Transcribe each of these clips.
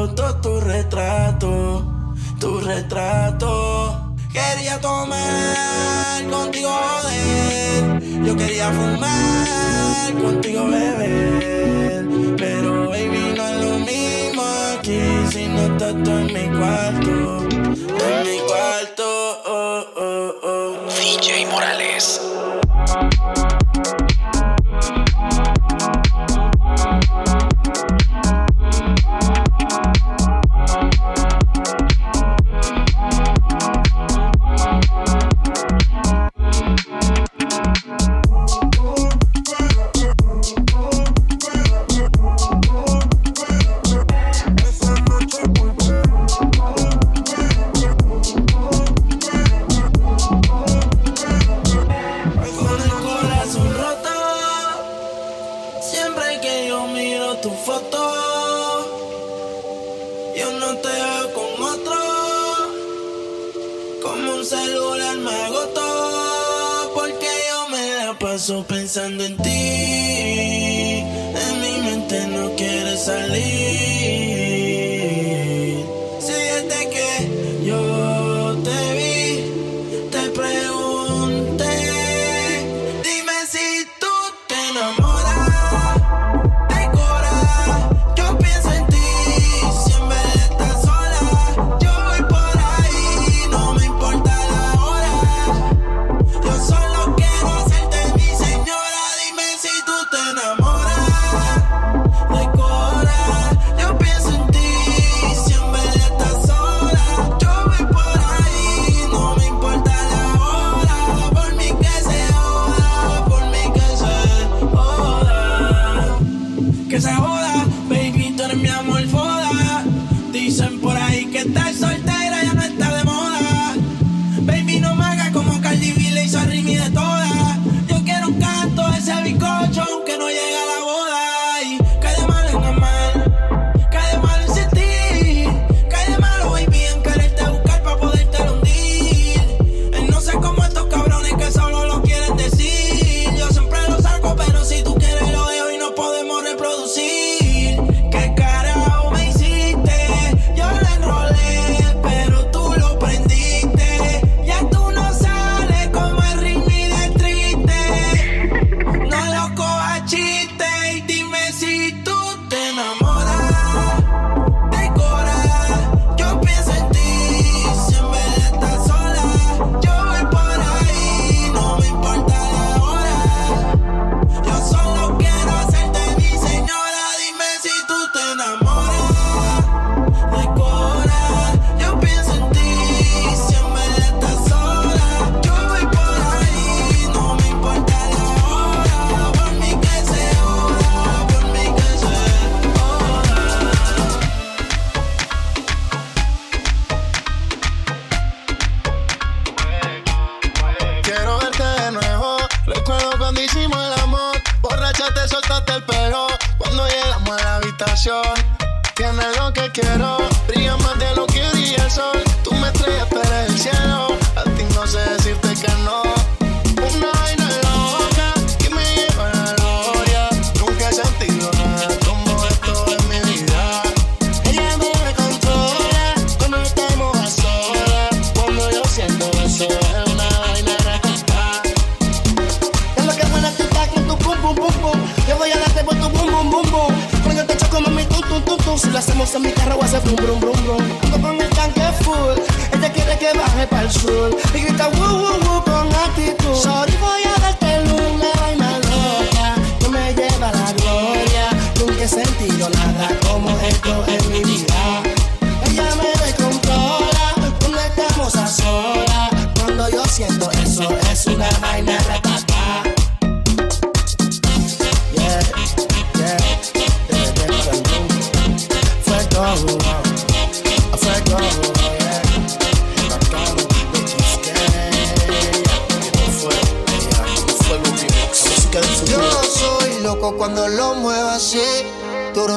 foto, tu retrato, tu retrato. Quería tomar contigo joder, yo quería fumar contigo beber, pero baby no es lo mismo aquí si no estás tú en mi cuarto, en mi cuarto. Oh, oh, oh. DJ Morales.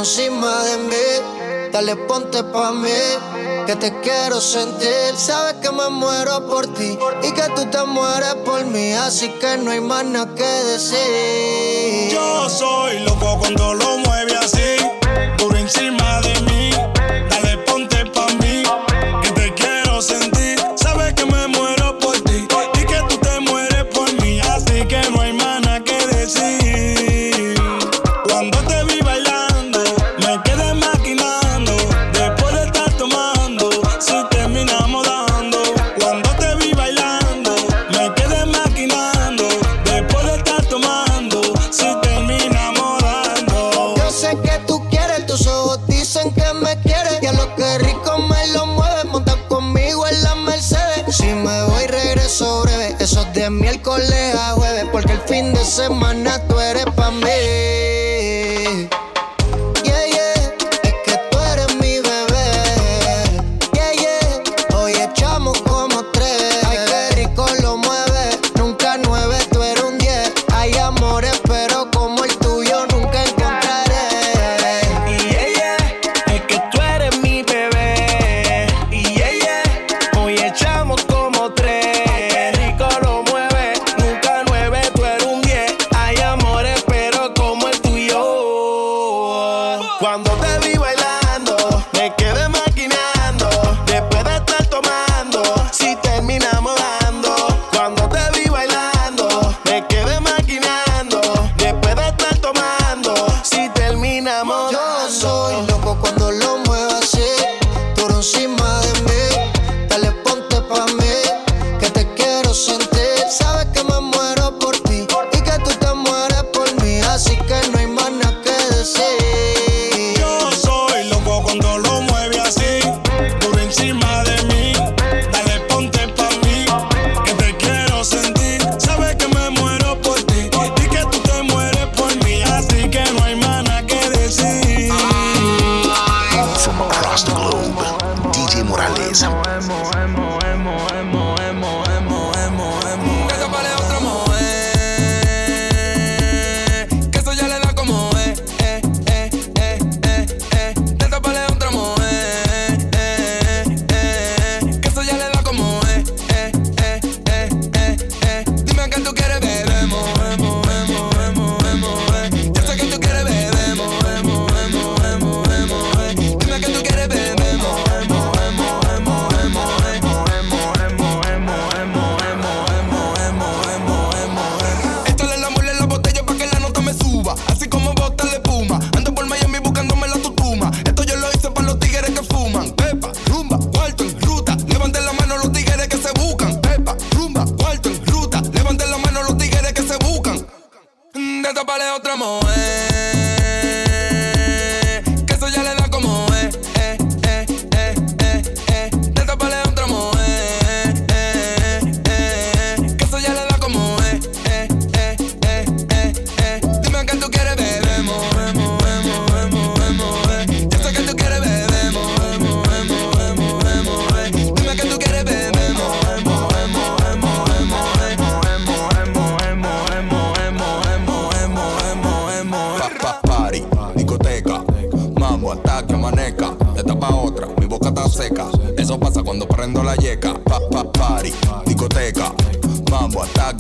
encima de mí. Dale, ponte pa' mí, que te quiero sentir. Sabes que me muero por ti y que tú te mueres por mí. Así que no hay más nada que decir. Yo soy loco cuando lo mueve así, por encima de mí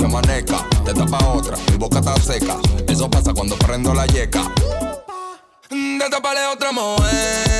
maneca, te tapa otra, mi boca está seca. Eso pasa cuando prendo la yeca. Te taparé otra mujer.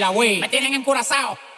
la Me tienen encurazao.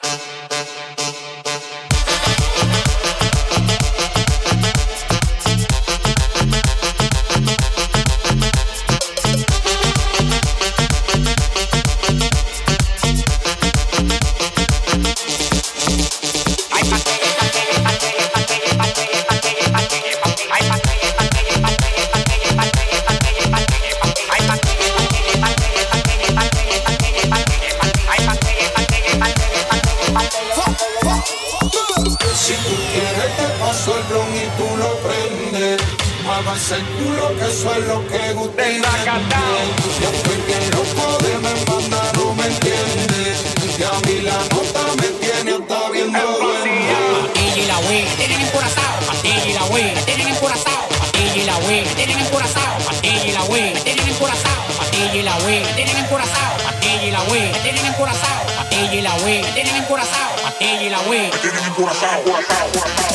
la. Me tienen encorazado. Y la web. Me tienen encorazado, corazado, corazado.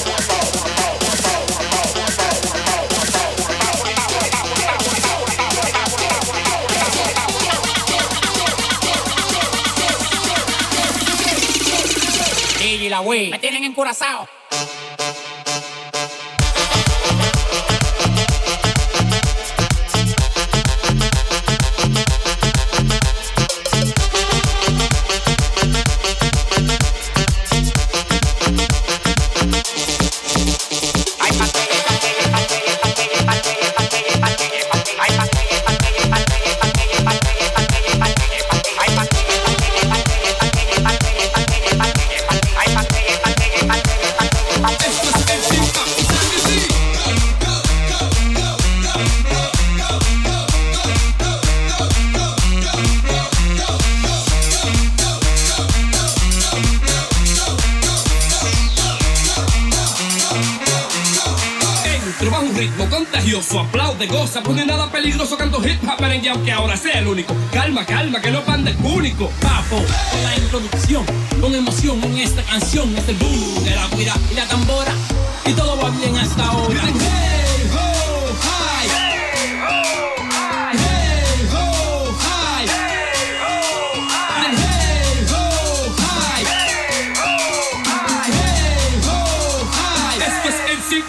Y la me tienen encorazado.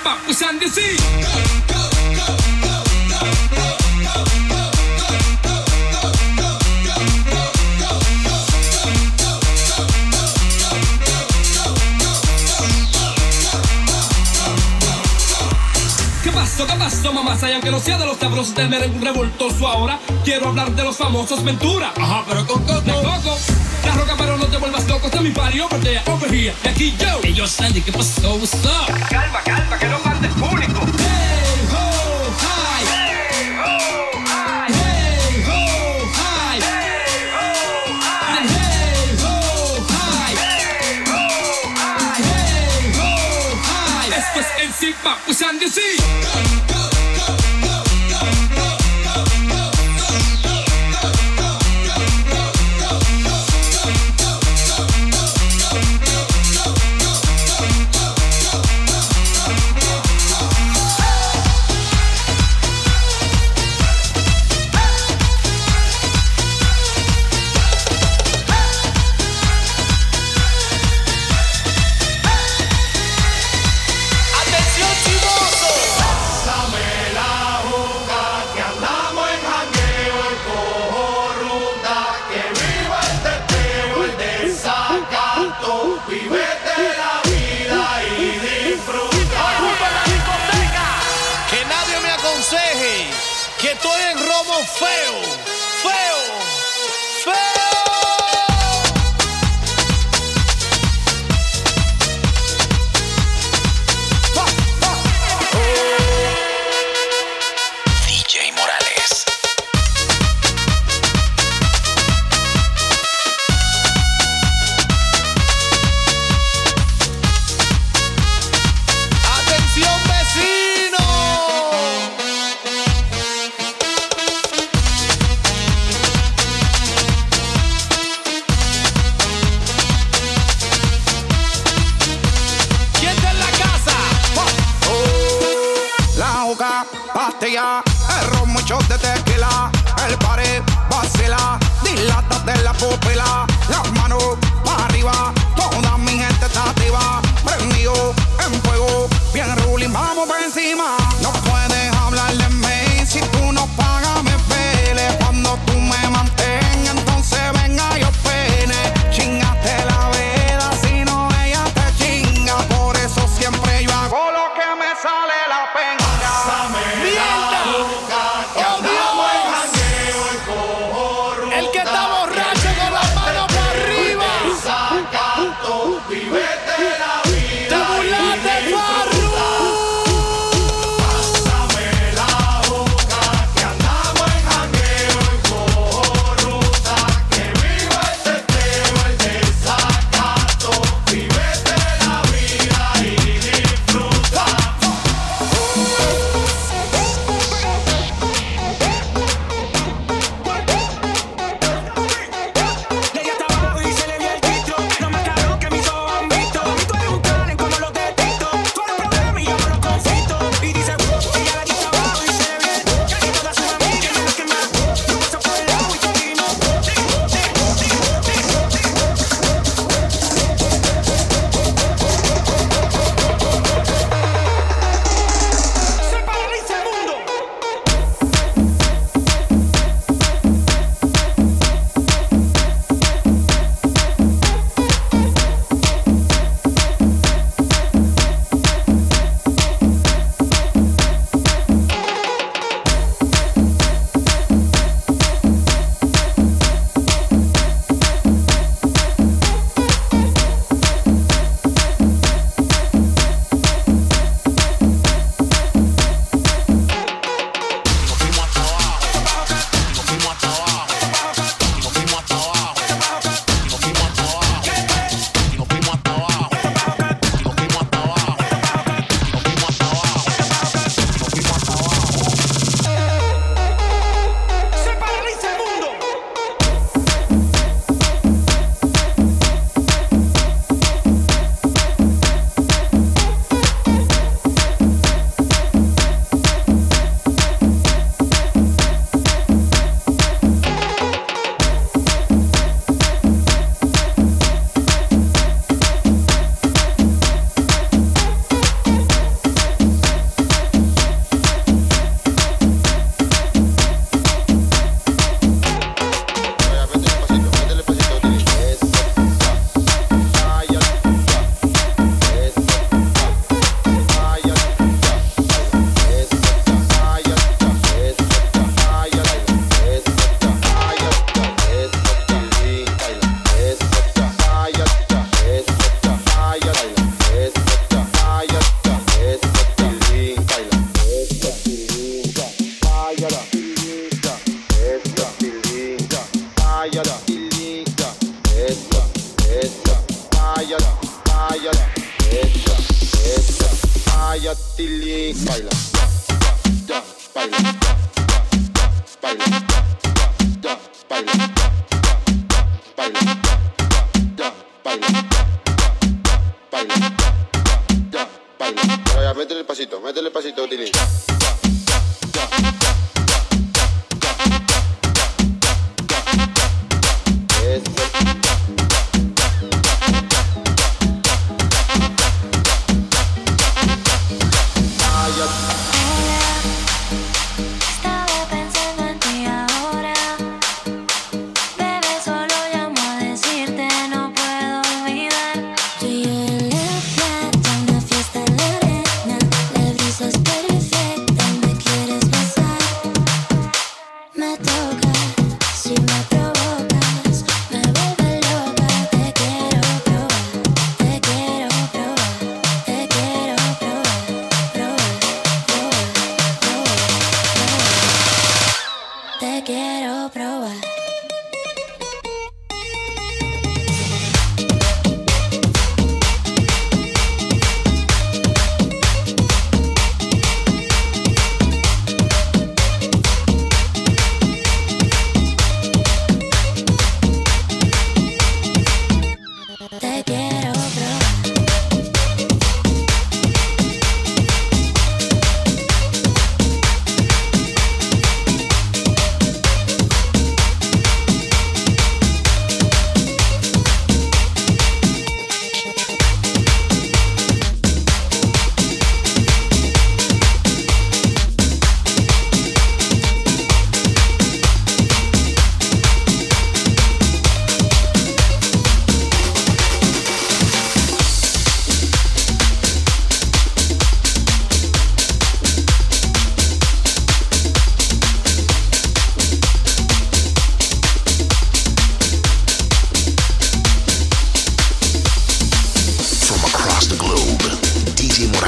up with Sandy C. Go, ¿Qué pasó, mamá? Sayan que no sea de los sabrosos del merengue revoltoso ahora. Quiero hablar de los famosos Ventura. Ajá, pero con Coco. De Coco la roca, pero no te vuelvas loco. Este es mi party, over there, over here. Y aquí yo. Y yo, Sandy, ¿qué pasó? What's up? Calma, calma, que no parte el público. Hey, ho, hi. Hey, ho, hi. Hey, ho, hi. Hey, ho, hi. Hey, ho, hi. Hey, ho. Hey, ho, hi. Esto es encima, pues Sandy, sí.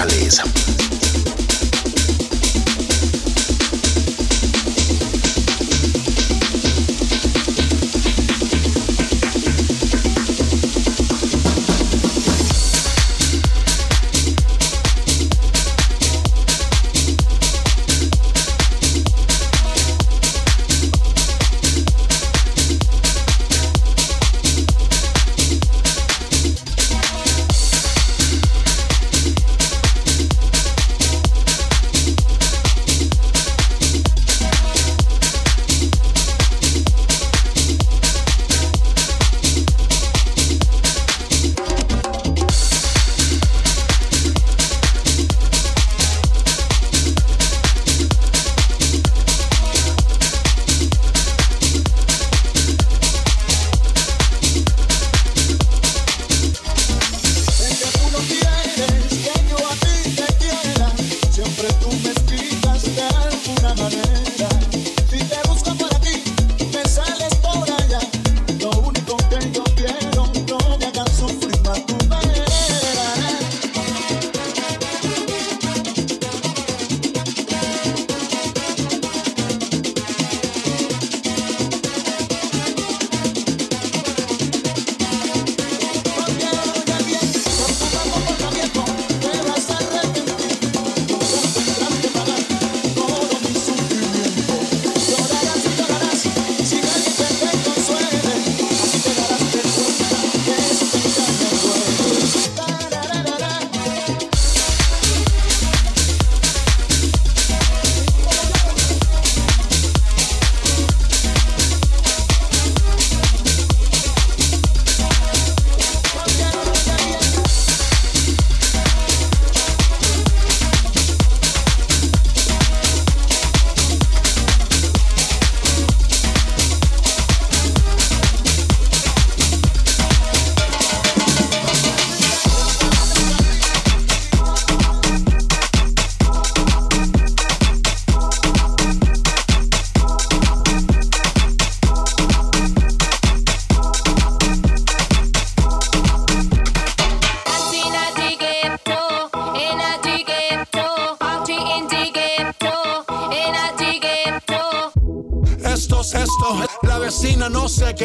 Morales.